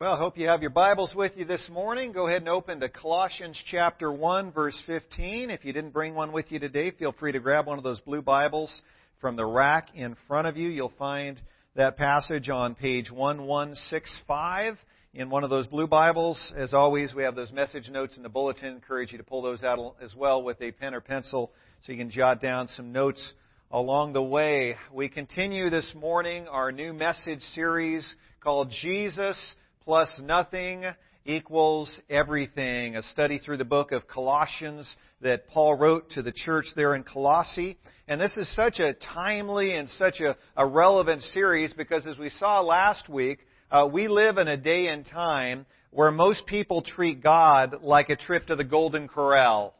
Well, I hope you have your Bibles with you this morning. Go ahead and open to Colossians chapter 1 verse 15. If you didn't bring one with you today, feel free to grab one of those blue Bibles from the rack in front of you. You'll find that passage on page 1165 in one of those blue Bibles. As always, we have those message notes in the bulletin. I encourage you to pull those out as well with a pen or pencil so you can jot down some notes along the way. We continue this morning our new message series called Jesus plus nothing equals everything. A study through the book of Colossians that Paul wrote to the church there in Colossae. And this is such a timely and such a, a relevant series because as we saw last week, uh, we live in a day and time where most people treat God like a trip to the Golden Corral.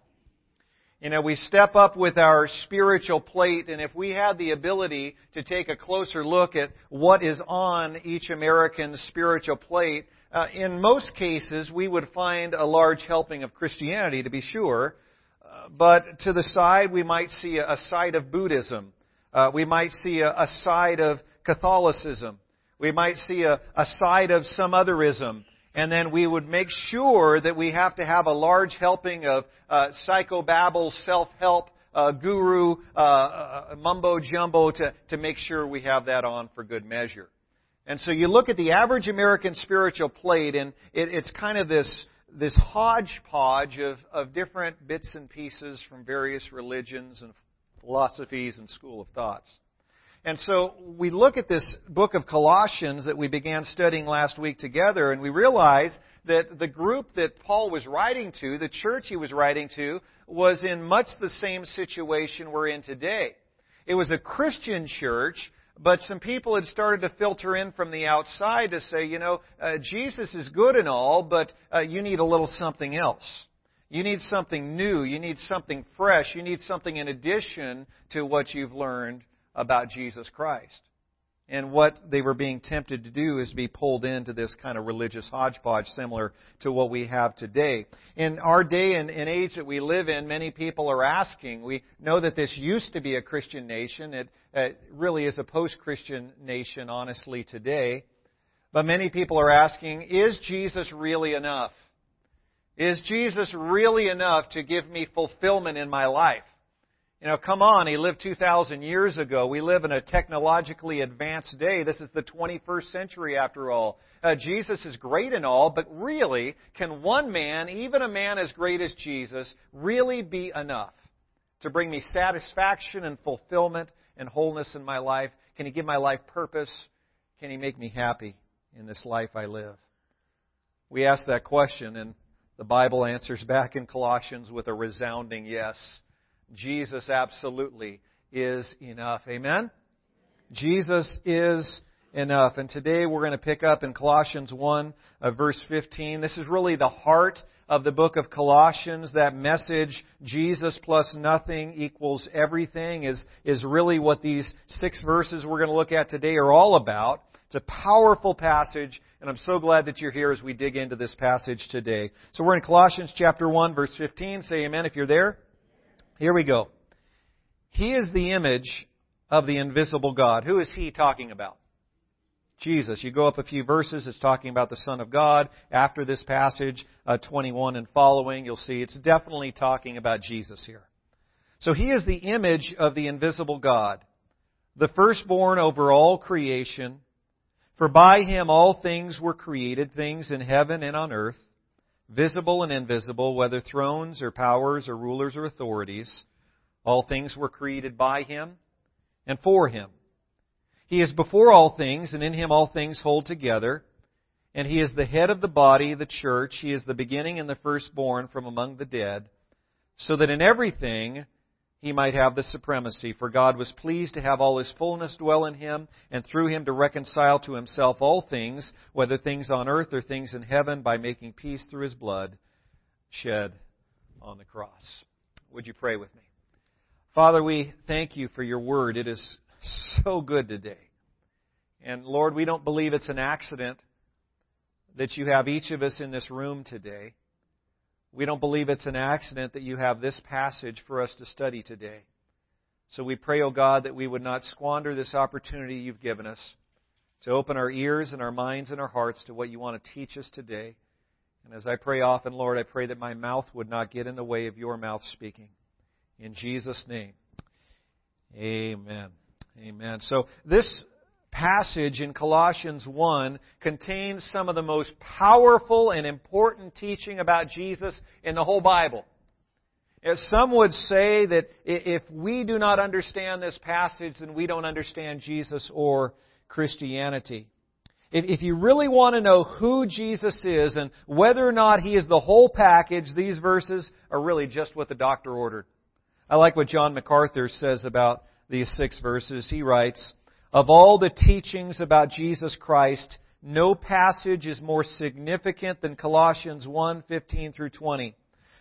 You know, we step up with our spiritual plate, and if we had the ability to take a closer look at what is on each American's spiritual plate, uh, in most cases we would find a large helping of Christianity, to be sure. Uh, but to the side, we might see a, a side of Buddhism. Uh, we might see a, a, side of Catholicism. We might see a, a side of some otherism and then we would make sure that we have to have a large helping of uh, psychobabble, self-help, uh, guru, uh, uh, mumbo jumbo to, to make sure we have that on for good measure. And so you look at the average American spiritual plate, and it, it's kind of this this hodgepodge of, of different bits and pieces from various religions and philosophies and school of thoughts. And so we look at this book of Colossians that we began studying last week together, and we realize that the group that Paul was writing to, the church he was writing to, was in much the same situation we're in today. It was a Christian church, but some people had started to filter in from the outside to say, you know, uh, Jesus is good and all, but uh, you need a little something else. You need something new. You need something fresh. You need something in addition to what you've learned about Jesus Christ. And what they were being tempted to do is be pulled into this kind of religious hodgepodge similar to what we have today. In our day and, and age that we live in, many people are asking, we know that this used to be a Christian nation. It, it really is a post-Christian nation, honestly, today. But many people are asking, is Jesus really enough? Is Jesus really enough to give me fulfillment in my life? You know, come on, he lived 2,000 years ago. We live in a technologically advanced day. This is the 21st century, after all. Uh, Jesus is great and all, but really, can one man, even a man as great as Jesus, really be enough to bring me satisfaction and fulfillment and wholeness in my life? Can he give my life purpose? Can he make me happy in this life I live? We ask that question, and the Bible answers back in Colossians with a resounding yes. Jesus absolutely is enough. Amen? Jesus is enough. And today we're going to pick up in Colossians 1, uh, verse 15. This is really the heart of the book of Colossians. That message, Jesus plus nothing equals everything, is, is really what these six verses we're going to look at today are all about. It's a powerful passage, and I'm so glad that you're here as we dig into this passage today. So we're in Colossians chapter 1, verse 15. Say amen if you're there. Here we go. He is the image of the invisible God. Who is he talking about? Jesus. You go up a few verses, it's talking about the Son of God. After this passage, uh, 21 and following, you'll see it's definitely talking about Jesus here. So he is the image of the invisible God, the firstborn over all creation. For by him all things were created, things in heaven and on earth visible and invisible, whether thrones or powers or rulers or authorities. All things were created by him and for him. He is before all things, and in him all things hold together. And he is the head of the body, the church. He is the beginning and the firstborn from among the dead, so that in everything he might have the supremacy. For God was pleased to have all his fullness dwell in him, and through him to reconcile to himself all things, whether things on earth or things in heaven, by making peace through his blood shed on the cross. Would you pray with me? Father, we thank you for your word. It is so good today. And Lord, we don't believe it's an accident that you have each of us in this room today. We don't believe it's an accident that you have this passage for us to study today. So we pray, O oh God, that we would not squander this opportunity you've given us to open our ears and our minds and our hearts to what you want to teach us today. And as I pray often, Lord, I pray that my mouth would not get in the way of your mouth speaking. In Jesus' name. Amen. Amen. So this passage in Colossians 1 contains some of the most powerful and important teaching about Jesus in the whole Bible. As Some would say that if we do not understand this passage, then we don't understand Jesus or Christianity. If, you really want to know who Jesus is and whether or not He is the whole package, these verses are really just what the doctor ordered. I like what John MacArthur says about these six verses. He writes, Of all the teachings about Jesus Christ, no passage is more significant than Colossians 1:15 through 20.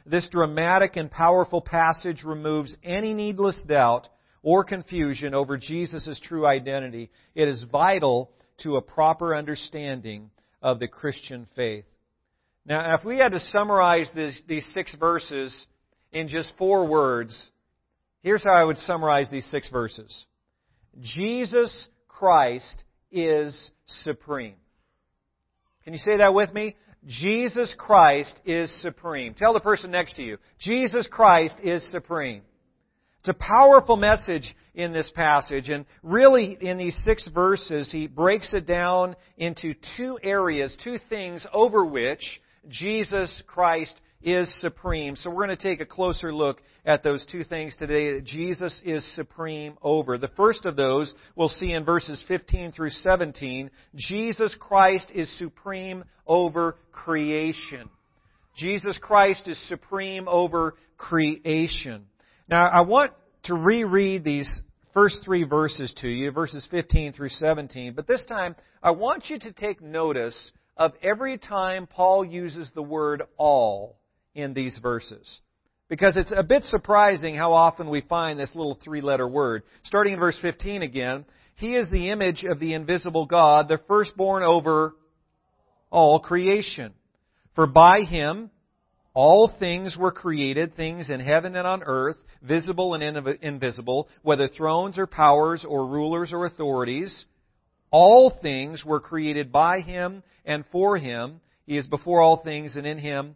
This dramatic and powerful passage removes any needless doubt or confusion over Jesus' true identity. It is vital to a proper understanding of the Christian faith. Now, if we had to summarize this, these six verses in just four words, here's how I would summarize these six verses Jesus Christ is supreme. Can you say that with me? Jesus Christ is supreme. Tell the person next to you, Jesus Christ is supreme. It's a powerful message in this passage, and really in these six verses, he breaks it down into two areas, two things over which Jesus Christ is supreme. So we're going to take a closer look at those two things today that Jesus is supreme over. The first of those we'll see in verses 15 through 17. Jesus Christ is supreme over creation. Jesus Christ is supreme over creation. Now, I want to reread these first three verses to you, verses 15 through 17, but this time I want you to take notice of every time Paul uses the word all in these verses. Because it's a bit surprising how often we find this little three letter word. Starting in verse 15 again, He is the image of the invisible God, the firstborn over all creation. For by Him all things were created, things in heaven and on earth, visible and invisible, whether thrones or powers or rulers or authorities. All things were created by him and for him. He is before all things, and in him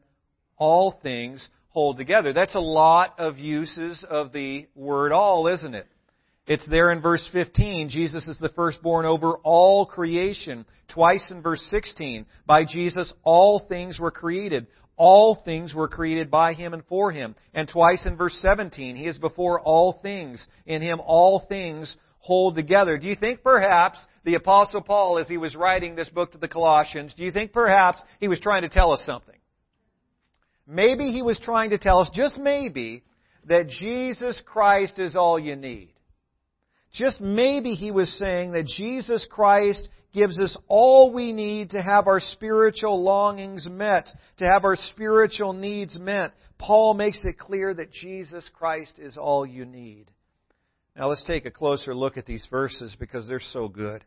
all things hold together. That's a lot of uses of the word all, isn't it? It's there in verse 15. Jesus is the firstborn over all creation. Twice in verse 16. By Jesus, all things were created. All things were created by him and for him. And twice in verse 17, he is before all things. In him all things hold together. Do you think perhaps the apostle Paul, as he was writing this book to the Colossians, do you think perhaps he was trying to tell us something? Maybe he was trying to tell us, just maybe, that Jesus Christ is all you need. Just maybe he was saying that Jesus Christ gives us all we need to have our spiritual longings met, to have our spiritual needs met. Paul makes it clear that Jesus Christ is all you need. Now let's take a closer look at these verses because they're so good.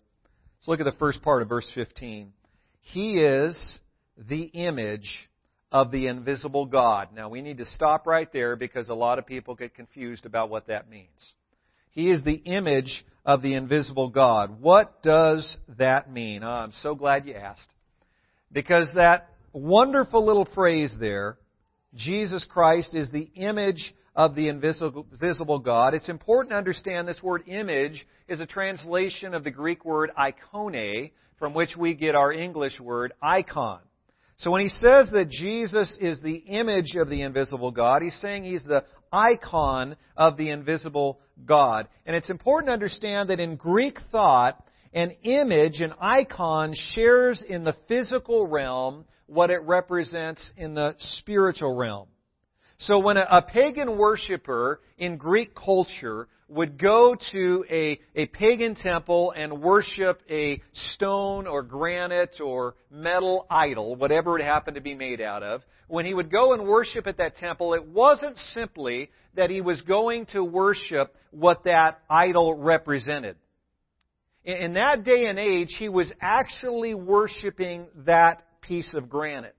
Let's look at the first part of verse 15. He is the image of the invisible God. Now we need to stop right there because a lot of people get confused about what that means. He is the image of the invisible God. What does that mean? Oh, I'm so glad you asked. Because that wonderful little phrase there, Jesus Christ is the image of the invisible God. It's important to understand this word image is a translation of the Greek word ikone, from which we get our English word icon. So when he says that Jesus is the image of the invisible God, he's saying he's the icon of the invisible God. And it's important to understand that in Greek thought, an image, an icon, shares in the physical realm what it represents in the spiritual realm. So when a, a pagan worshiper in Greek culture would go to a, a pagan temple and worship a stone or granite or metal idol, whatever it happened to be made out of, when he would go and worship at that temple, it wasn't simply that he was going to worship what that idol represented. In that day and age, he was actually worshiping that piece of granite.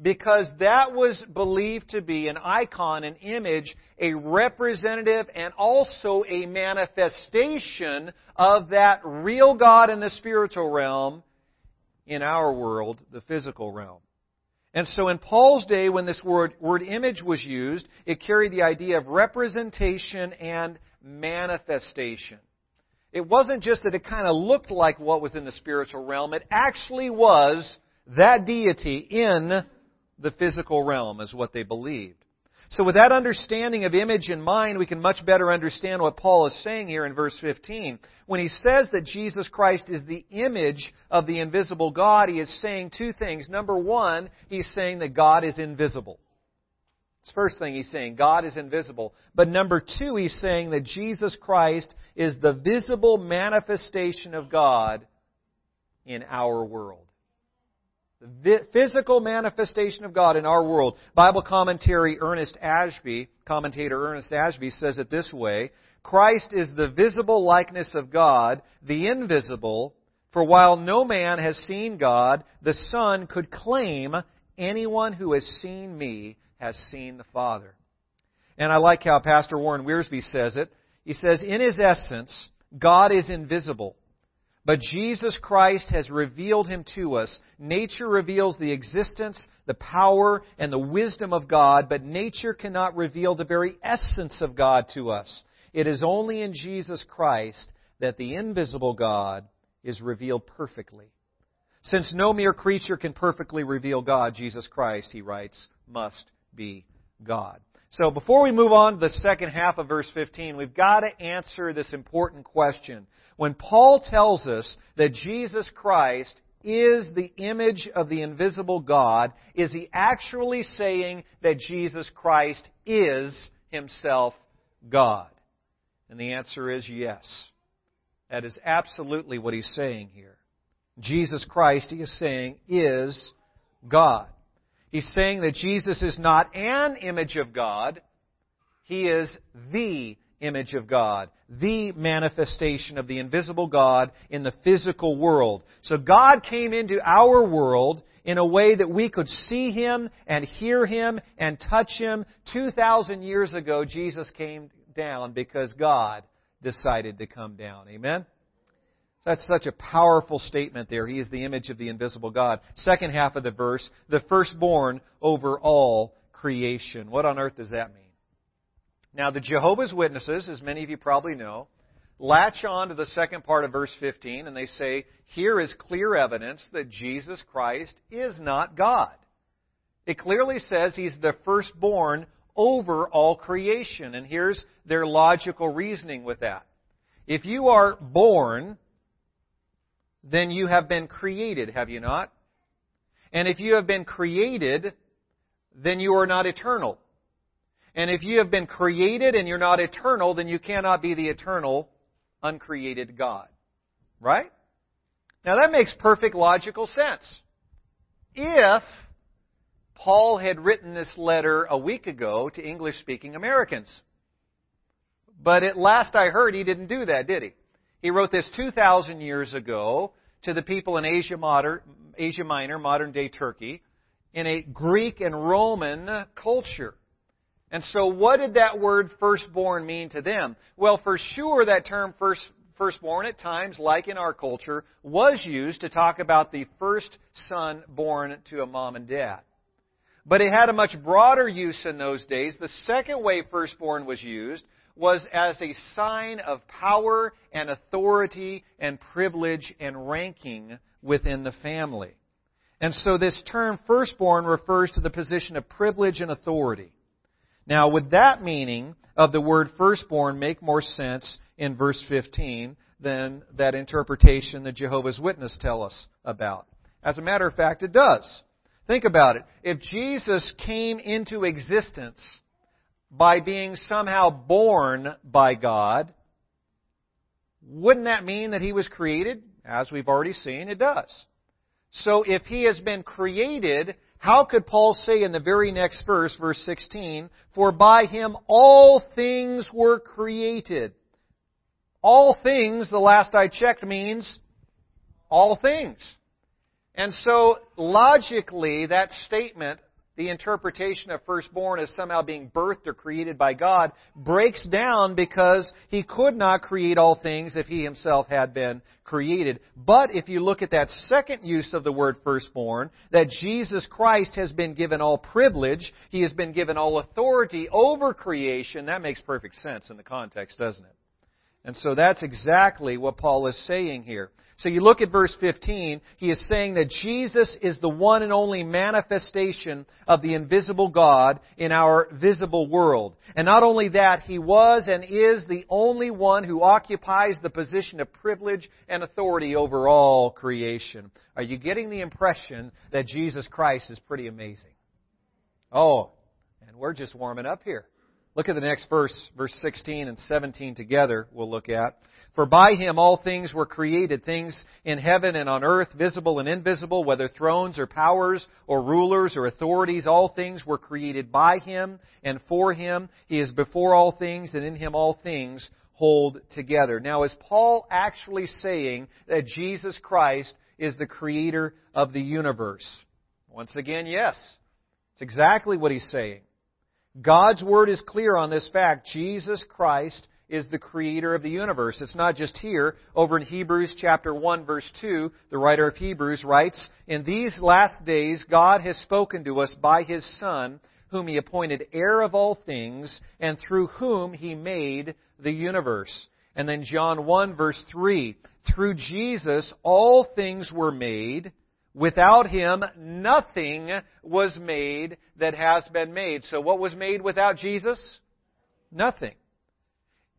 Because that was believed to be an icon, an image, a representative, and also a manifestation of that real God in the spiritual realm in our world, the physical realm. And so in Paul's day, when this word, word image was used, it carried the idea of representation and manifestation. It wasn't just that it kind of looked like what was in the spiritual realm, it actually was that deity in the physical realm, is what they believed. So with that understanding of image in mind, we can much better understand what Paul is saying here in verse 15. When he says that Jesus Christ is the image of the invisible God, he is saying two things. Number one, he's saying that God is invisible. It's first thing he's saying. God is invisible. But number two, he's saying that Jesus Christ is the visible manifestation of God in our world. The physical manifestation of God in our world. Bible commentary Ernest Ashby, commentator Ernest Ashby says it this way, Christ is the visible likeness of God, the invisible, for while no man has seen God, the Son could claim, anyone who has seen me has seen the Father. And I like how Pastor Warren Wiersbe says it. He says, in his essence, God is invisible. But Jesus Christ has revealed him to us. Nature reveals the existence, the power, and the wisdom of God, but nature cannot reveal the very essence of God to us. It is only in Jesus Christ that the invisible God is revealed perfectly. Since no mere creature can perfectly reveal God, Jesus Christ, he writes, must be God. So before we move on to the second half of verse 15, we've got to answer this important question. When Paul tells us that Jesus Christ is the image of the invisible God, is he actually saying that Jesus Christ is himself God? And the answer is yes. That is absolutely what he's saying here. Jesus Christ, he is saying, is God. He's saying that Jesus is not an image of God, He is the image of God, the manifestation of the invisible God in the physical world. So God came into our world in a way that we could see Him and hear Him and touch Him. 2,000 years ago, Jesus came down because God decided to come down. Amen? That's such a powerful statement there. He is the image of the invisible God. Second half of the verse, the firstborn over all creation. What on earth does that mean? Now, the Jehovah's Witnesses, as many of you probably know, latch on to the second part of verse 15 and they say, here is clear evidence that Jesus Christ is not God. It clearly says he's the firstborn over all creation. And here's their logical reasoning with that. If you are born, then you have been created, have you not? And if you have been created, then you are not eternal. And if you have been created and you're not eternal, then you cannot be the eternal, uncreated God. Right? Now that makes perfect logical sense. If Paul had written this letter a week ago to English speaking Americans. But at last I heard he didn't do that, did he? He wrote this 2,000 years ago to the people in Asia, Minor, Asia Minor, modern day Turkey, in a Greek and Roman culture. And so, what did that word firstborn mean to them? Well, for sure, that term first, firstborn at times, like in our culture, was used to talk about the first son born to a mom and dad. But it had a much broader use in those days. The second way firstborn was used was as a sign of power and authority and privilege and ranking within the family. And so this term firstborn refers to the position of privilege and authority. Now, would that meaning of the word firstborn make more sense in verse 15 than that interpretation that Jehovah's Witnesses tell us about? As a matter of fact, it does. Think about it. If Jesus came into existence by being somehow born by God, wouldn't that mean that he was created? As we've already seen, it does. So if he has been created, how could Paul say in the very next verse, verse 16, For by him all things were created? All things, the last I checked, means all things. And so, logically, that statement the interpretation of firstborn as somehow being birthed or created by God breaks down because he could not create all things if he himself had been created. But if you look at that second use of the word firstborn, that Jesus Christ has been given all privilege, he has been given all authority over creation, that makes perfect sense in the context, doesn't it? And so that's exactly what Paul is saying here. So you look at verse 15, he is saying that Jesus is the one and only manifestation of the invisible God in our visible world. And not only that, he was and is the only one who occupies the position of privilege and authority over all creation. Are you getting the impression that Jesus Christ is pretty amazing? Oh, and we're just warming up here. Look at the next verse, verse 16 and 17 together, we'll look at. For by him all things were created, things in heaven and on earth, visible and invisible, whether thrones or powers or rulers or authorities, all things were created by him and for him. He is before all things, and in him all things hold together. Now, is Paul actually saying that Jesus Christ is the creator of the universe? Once again, yes. It's exactly what he's saying. God's word is clear on this fact. Jesus Christ is the creator of the universe. It's not just here. Over in Hebrews chapter 1 verse 2, the writer of Hebrews writes, In these last days God has spoken to us by His Son, whom He appointed heir of all things, and through whom He made the universe. And then John 1 verse 3, Through Jesus all things were made, Without him, nothing was made that has been made. So what was made without Jesus? Nothing.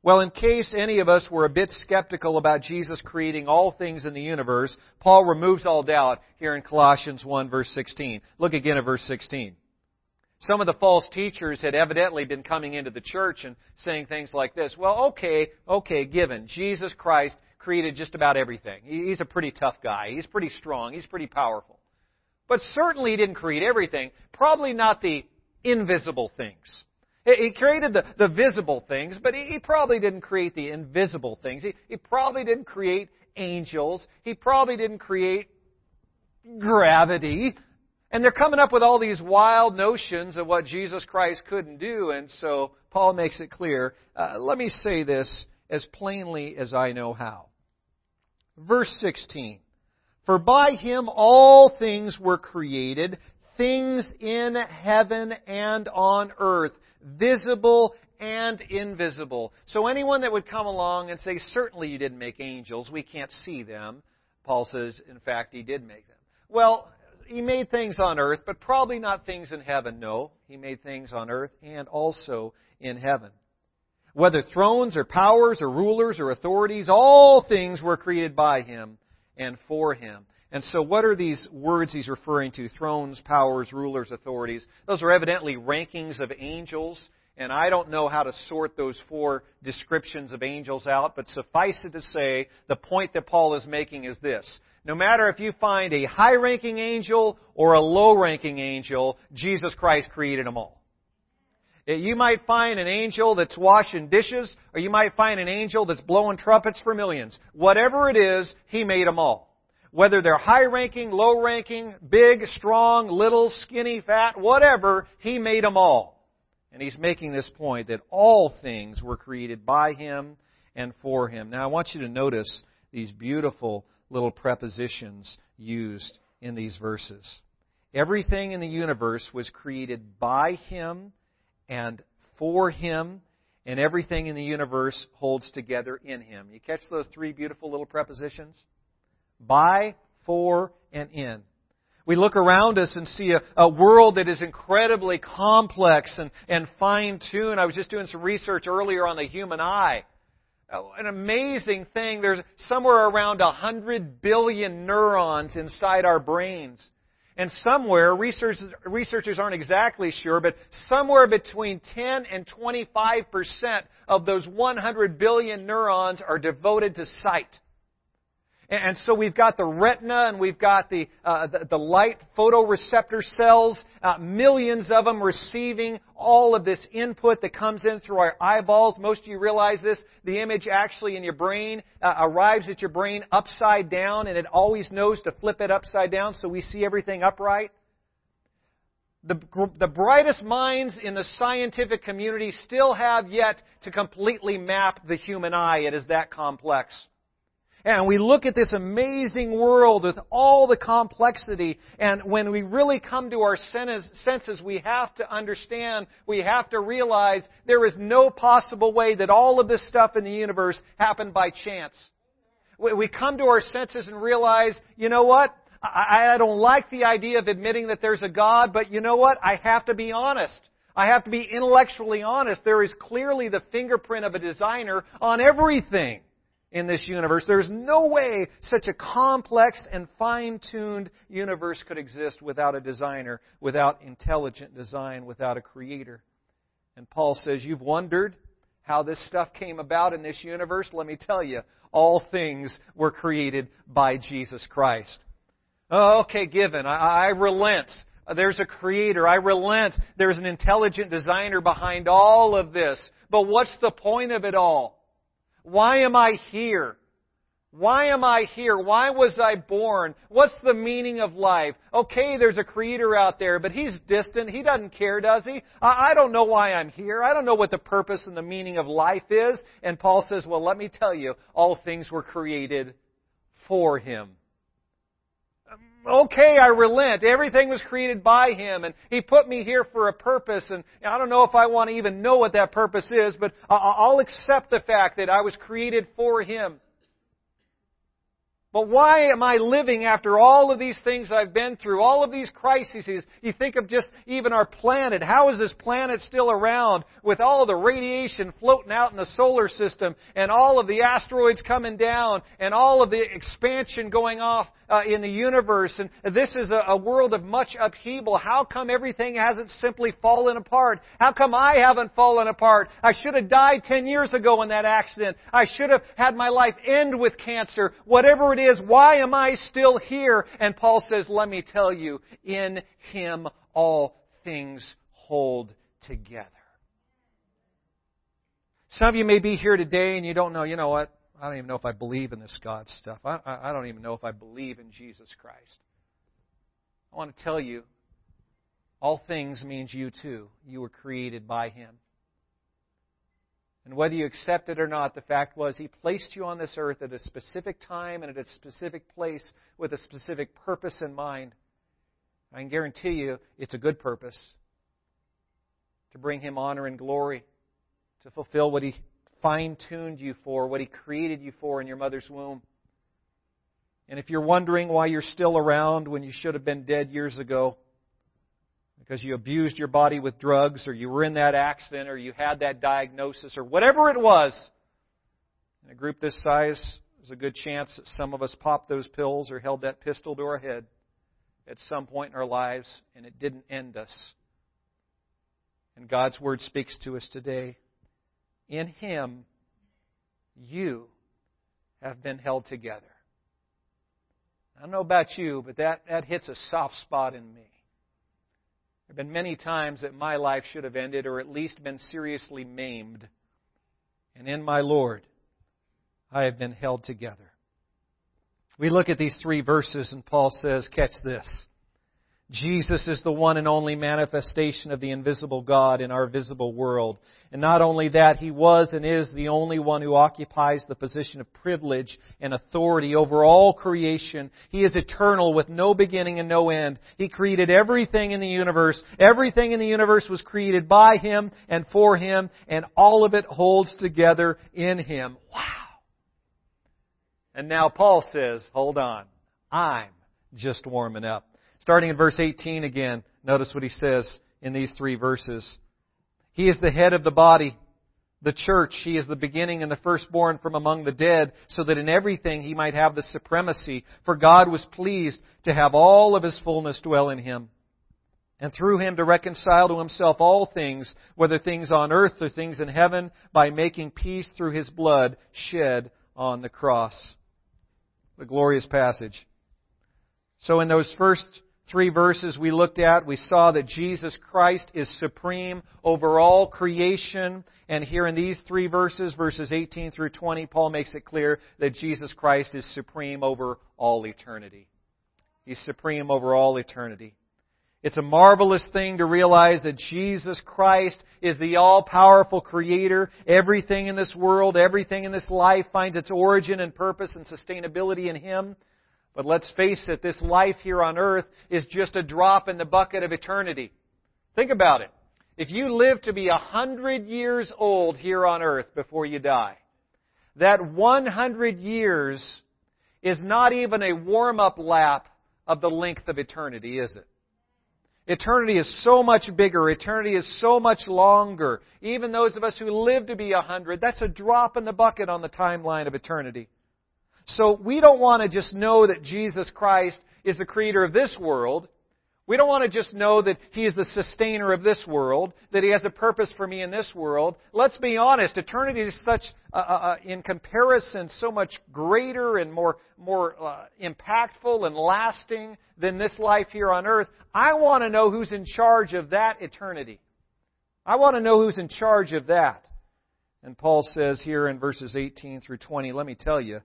Well, in case any of us were a bit skeptical about Jesus creating all things in the universe, Paul removes all doubt here in Colossians 1 verse 16. Look again at verse 16. Some of the false teachers had evidently been coming into the church and saying things like this. Well, okay, okay, given. Jesus Christ created just about everything. He's a pretty tough guy. He's pretty strong. He's pretty powerful. But certainly he didn't create everything. Probably not the invisible things. He created the, the visible things, but he, he probably didn't create the invisible things. He, he probably didn't create angels. He probably didn't create gravity. And they're coming up with all these wild notions of what Jesus Christ couldn't do. And so Paul makes it clear. Uh, let me say this as plainly as I know how. Verse 16. For by him all things were created, things in heaven and on earth visible and invisible. So anyone that would come along and say, certainly you didn't make angels, we can't see them, Paul says, in fact, he did make them. Well, he made things on earth, but probably not things in heaven. No, he made things on earth and also in heaven. Whether thrones or powers or rulers or authorities, all things were created by him and for him. And so, what are these words he's referring to? Thrones, powers, rulers, authorities. Those are evidently rankings of angels. And I don't know how to sort those four descriptions of angels out, but suffice it to say, the point that Paul is making is this. No matter if you find a high ranking angel or a low ranking angel, Jesus Christ created them all. Eh, you might find an angel that's washing dishes, or you might find an angel that's blowing trumpets for millions. Whatever it is, He made them all. Whether they're high ranking, low ranking, big, strong, little, skinny, fat, whatever, He made them all. And He's making this point that all things were created by Him and for Him. Now I want you to notice these beautiful little prepositions used in these verses. Everything in the universe was created by Him and for Him, and everything in the universe holds together in Him. You catch those three beautiful little prepositions? By, for, and in. We look around us and see a, a world that is incredibly complex and, and fine tuned. I was just doing some research earlier on the human eye. Oh, an amazing thing. There's somewhere around a hundred billion neurons inside our brains. And somewhere, researchers, researchers aren't exactly sure, but somewhere between 10 and 25% of those 100 billion neurons are devoted to sight. And so we've got the retina and we've got the, uh, the, the, light photoreceptor cells, uh, millions of them receiving all of this input that comes in through our eyeballs. Most of you realize this. The image actually in your brain uh, arrives at your brain upside down and it always knows to flip it upside down so we see everything upright. The, the brightest minds in the scientific community still have yet to completely map the human eye. It is that complex. And we look at this amazing world with all the complexity, and when we really come to our senses, we have to understand, we have to realize there is no possible way that all of this stuff in the universe happened by chance. We come to our senses and realize, you know what? I don't like the idea of admitting that there's a God, but you know what? I have to be honest. I have to be intellectually honest. There is clearly the fingerprint of a designer on everything in this universe. There's no way such a complex and fine-tuned universe could exist without a designer, without intelligent design, without a creator. And Paul says, you've wondered how this stuff came about in this universe? Let me tell you, all things were created by Jesus Christ. Oh, okay, given. I, I relent. There's a creator. I relent. There's an intelligent designer behind all of this. But what's the point of it all? Why am I here? Why am I here? Why was I born? What's the meaning of life? Okay, there's a creator out there, but he's distant. He doesn't care, does he? I don't know why I'm here. I don't know what the purpose and the meaning of life is. And Paul says, well, let me tell you, all things were created for him okay, I relent. Everything was created by Him, and He put me here for a purpose, and I don't know if I want to even know what that purpose is, but I'll accept the fact that I was created for Him. But why am I living after all of these things I've been through, all of these crises? You think of just even our planet. How is this planet still around with all the radiation floating out in the solar system and all of the asteroids coming down and all of the expansion going off uh, in the universe? And this is a, a world of much upheaval. How come everything hasn't simply fallen apart? How come I haven't fallen apart? I should have died 10 years ago in that accident. I should have had my life end with cancer. Whatever it it is, why am I still here? And Paul says, let me tell you, in Him all things hold together. Some of you may be here today and you don't know, you know what? I don't even know if I believe in this God stuff. I, I, don't even know if I believe in Jesus Christ. I want to tell you, all things means you too. You were created by Him. And whether you accept it or not, the fact was He placed you on this earth at a specific time and at a specific place with a specific purpose in mind. I can guarantee you it's a good purpose to bring Him honor and glory, to fulfill what He fine tuned you for, what He created you for in your mother's womb. And if you're wondering why you're still around when you should have been dead years ago, because you abused your body with drugs or you were in that accident or you had that diagnosis or whatever it was. In a group this size, there's a good chance that some of us popped those pills or held that pistol to our head at some point in our lives and it didn't end us. And God's Word speaks to us today. In Him, you have been held together. I don't know about you, but that, that hits a soft spot in me. There have been many times that my life should have ended or at least been seriously maimed. And in my Lord, I have been held together. We look at these three verses, and Paul says, Catch this. Jesus is the one and only manifestation of the invisible God in our visible world. And not only that, He was and is the only one who occupies the position of privilege and authority over all creation. He is eternal with no beginning and no end. He created everything in the universe. Everything in the universe was created by Him and for Him, and all of it holds together in Him. Wow. And now Paul says, hold on. I'm just warming up. Starting in verse 18 again, notice what he says in these three verses. He is the head of the body, the church. He is the beginning and the firstborn from among the dead, so that in everything he might have the supremacy. For God was pleased to have all of his fullness dwell in him. And through him to reconcile to himself all things, whether things on earth or things in heaven, by making peace through his blood shed on the cross. The glorious passage. So in those first three verses we looked at, we saw that Jesus Christ is supreme over all creation. And here in these three verses, verses 18 through 20, Paul makes it clear that Jesus Christ is supreme over all eternity. He's supreme over all eternity. It's a marvelous thing to realize that Jesus Christ is the all-powerful creator. Everything in this world, everything in this life finds its origin and purpose and sustainability in Him. But let's face it, this life here on earth is just a drop in the bucket of eternity. Think about it. If you live to be a hundred years old here on earth before you die, that 100 years is not even a warm-up lap of the length of eternity, is it? Eternity is so much bigger. Eternity is so much longer. Even those of us who live to be a hundred, that's a drop in the bucket on the timeline of eternity. So we don't want to just know that Jesus Christ is the creator of this world. We don't want to just know that He is the sustainer of this world, that He has a purpose for me in this world. Let's be honest, eternity is such, uh, uh, in comparison, so much greater and more, more uh, impactful and lasting than this life here on earth. I want to know who's in charge of that eternity. I want to know who's in charge of that. And Paul says here in verses 18 through 20, let me tell you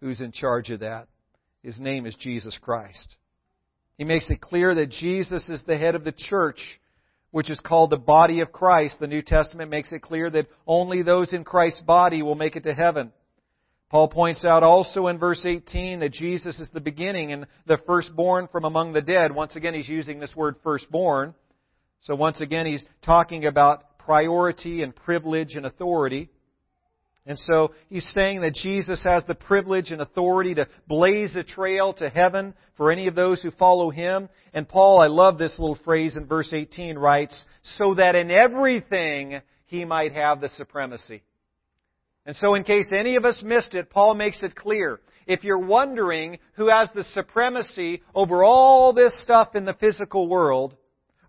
who's in charge of that. His name is Jesus Christ. He makes it clear that Jesus is the head of the church, which is called the body of Christ. The New Testament makes it clear that only those in Christ's body will make it to heaven. Paul points out also in verse 18 that Jesus is the beginning and the firstborn from among the dead. Once again, he's using this word firstborn. So once again, he's talking about priority and privilege and authority. And so he's saying that Jesus has the privilege and authority to blaze a trail to heaven for any of those who follow him. And Paul, I love this little phrase in verse 18, writes, so that in everything he might have the supremacy. And so in case any of us missed it, Paul makes it clear. If you're wondering who has the supremacy over all this stuff in the physical world,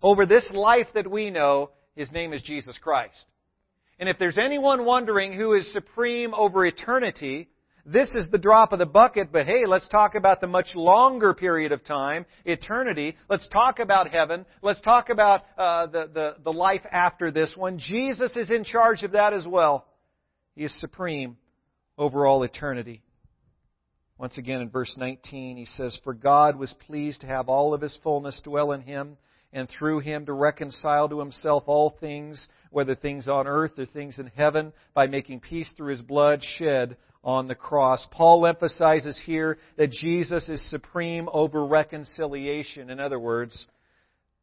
over this life that we know, his name is Jesus Christ. And if there's anyone wondering who is supreme over eternity, this is the drop of the bucket, but hey, let's talk about the much longer period of time, eternity. Let's talk about heaven. Let's talk about uh, the, the, the life after this one. Jesus is in charge of that as well. He is supreme over all eternity. Once again in verse 19, he says, For God was pleased to have all of his fullness dwell in him and through him to reconcile to himself all things, whether things on earth or things in heaven, by making peace through his blood shed on the cross. Paul emphasizes here that Jesus is supreme over reconciliation. In other words,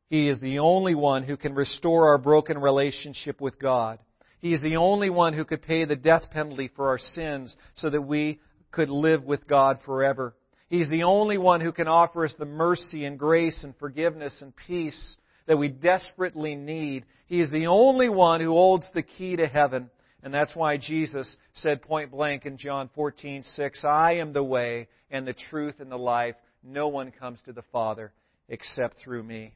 he is the only one who can restore our broken relationship with God. He is the only one who could pay the death penalty for our sins so that we could live with God forever. He's the only one who can offer us the mercy and grace and forgiveness and peace that we desperately need. He is the only one who holds the key to heaven. And that's why Jesus said point blank in John 14:6, "I am the way and the truth and the life. No one comes to the Father except through me."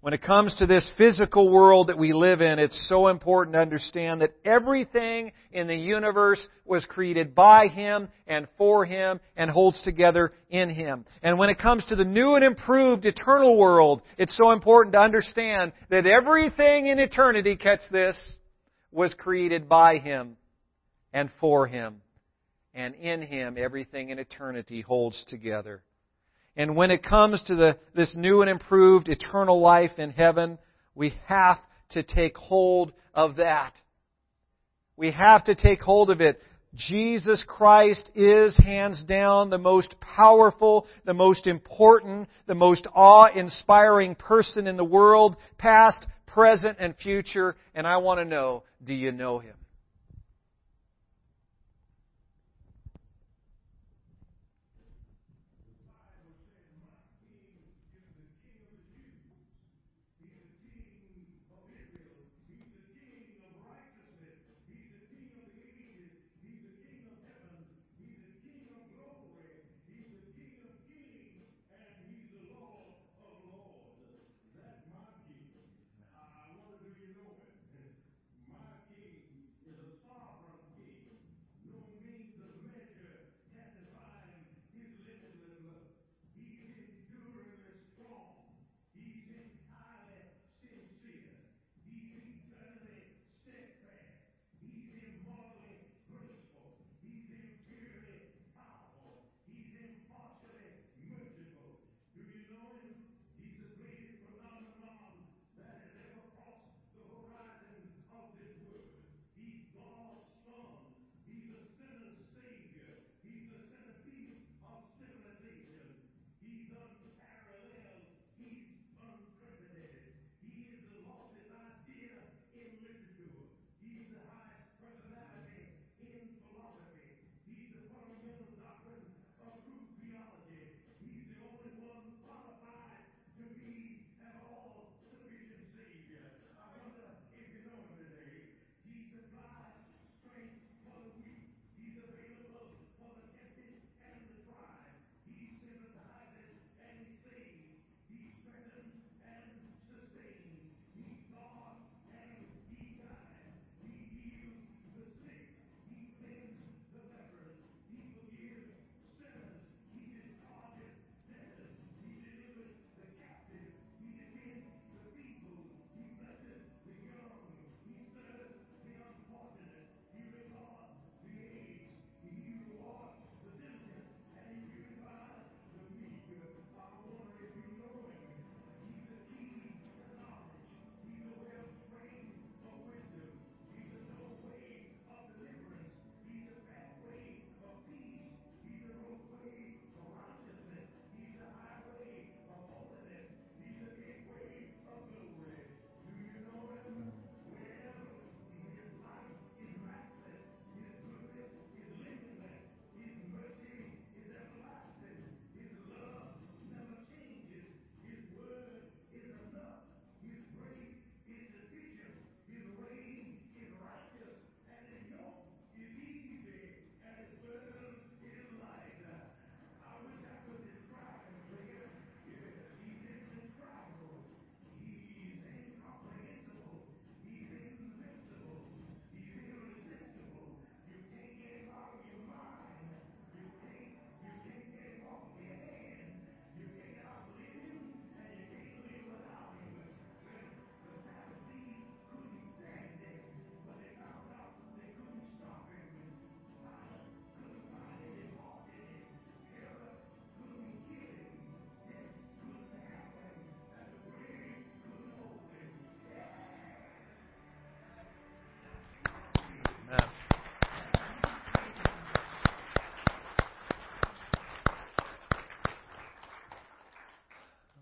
When it comes to this physical world that we live in, it's so important to understand that everything in the universe was created by Him and for Him and holds together in Him. And when it comes to the new and improved eternal world, it's so important to understand that everything in eternity, catch this, was created by Him and for Him. And in Him, everything in eternity holds together. And when it comes to the, this new and improved eternal life in heaven, we have to take hold of that. We have to take hold of it. Jesus Christ is hands down the most powerful, the most important, the most awe-inspiring person in the world, past, present, and future. And I want to know, do you know Him?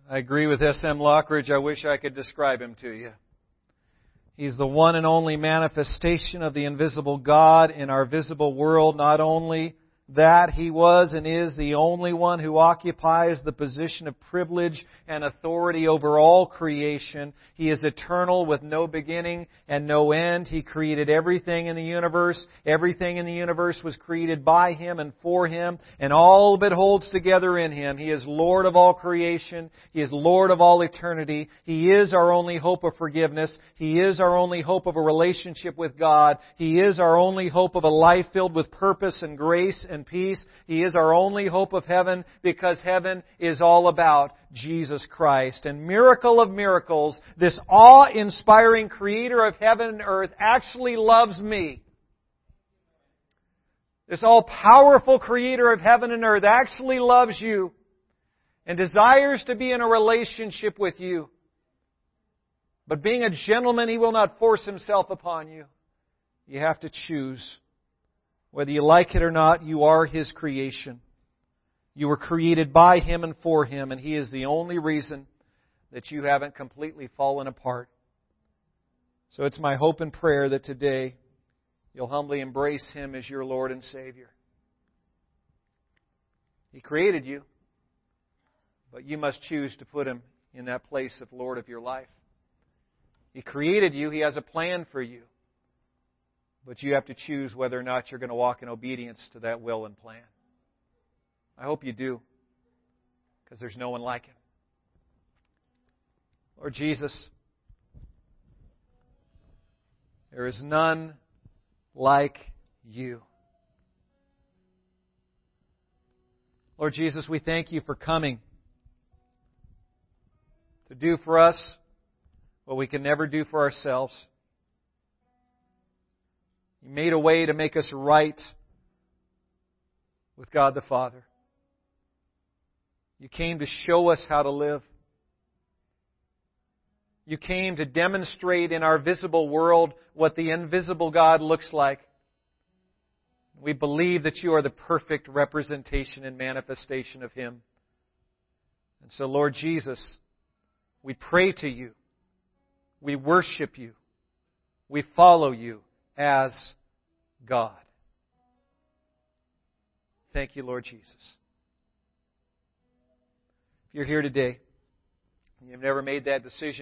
I agree with S.M. Lockridge. I wish I could describe him to you. He's the one and only manifestation of the invisible God in our visible world, not only that he was and is the only one who occupies the position of privilege and authority over all creation. He is eternal with no beginning and no end. He created everything in the universe. Everything in the universe was created by him and for him, and all of it holds together in him. He is Lord of all creation. He is Lord of all eternity. He is our only hope of forgiveness. He is our only hope of a relationship with God. He is our only hope of a life filled with purpose and grace and and peace. He is our only hope of heaven because heaven is all about Jesus Christ. And miracle of miracles, this awe-inspiring creator of heaven and earth actually loves me. This all-powerful creator of heaven and earth actually loves you and desires to be in a relationship with you. But being a gentleman, he will not force himself upon you. You have to choose. Whether you like it or not, you are His creation. You were created by Him and for Him, and He is the only reason that you haven't completely fallen apart. So it's my hope and prayer that today you'll humbly embrace Him as your Lord and Savior. He created you, but you must choose to put Him in that place of Lord of your life. He created you, He has a plan for you. But you have to choose whether or not you're going to walk in obedience to that will and plan. I hope you do, because there's no one like Him. Lord Jesus, there is none like you. Lord Jesus, we thank you for coming to do for us what we can never do for ourselves. He made a way to make us right with God the Father. You came to show us how to live. You came to demonstrate in our visible world what the invisible God looks like. We believe that you are the perfect representation and manifestation of Him. And so, Lord Jesus, we pray to you. We worship you. We follow you as God. Thank you, Lord Jesus. If you're here today, you've never made that decision.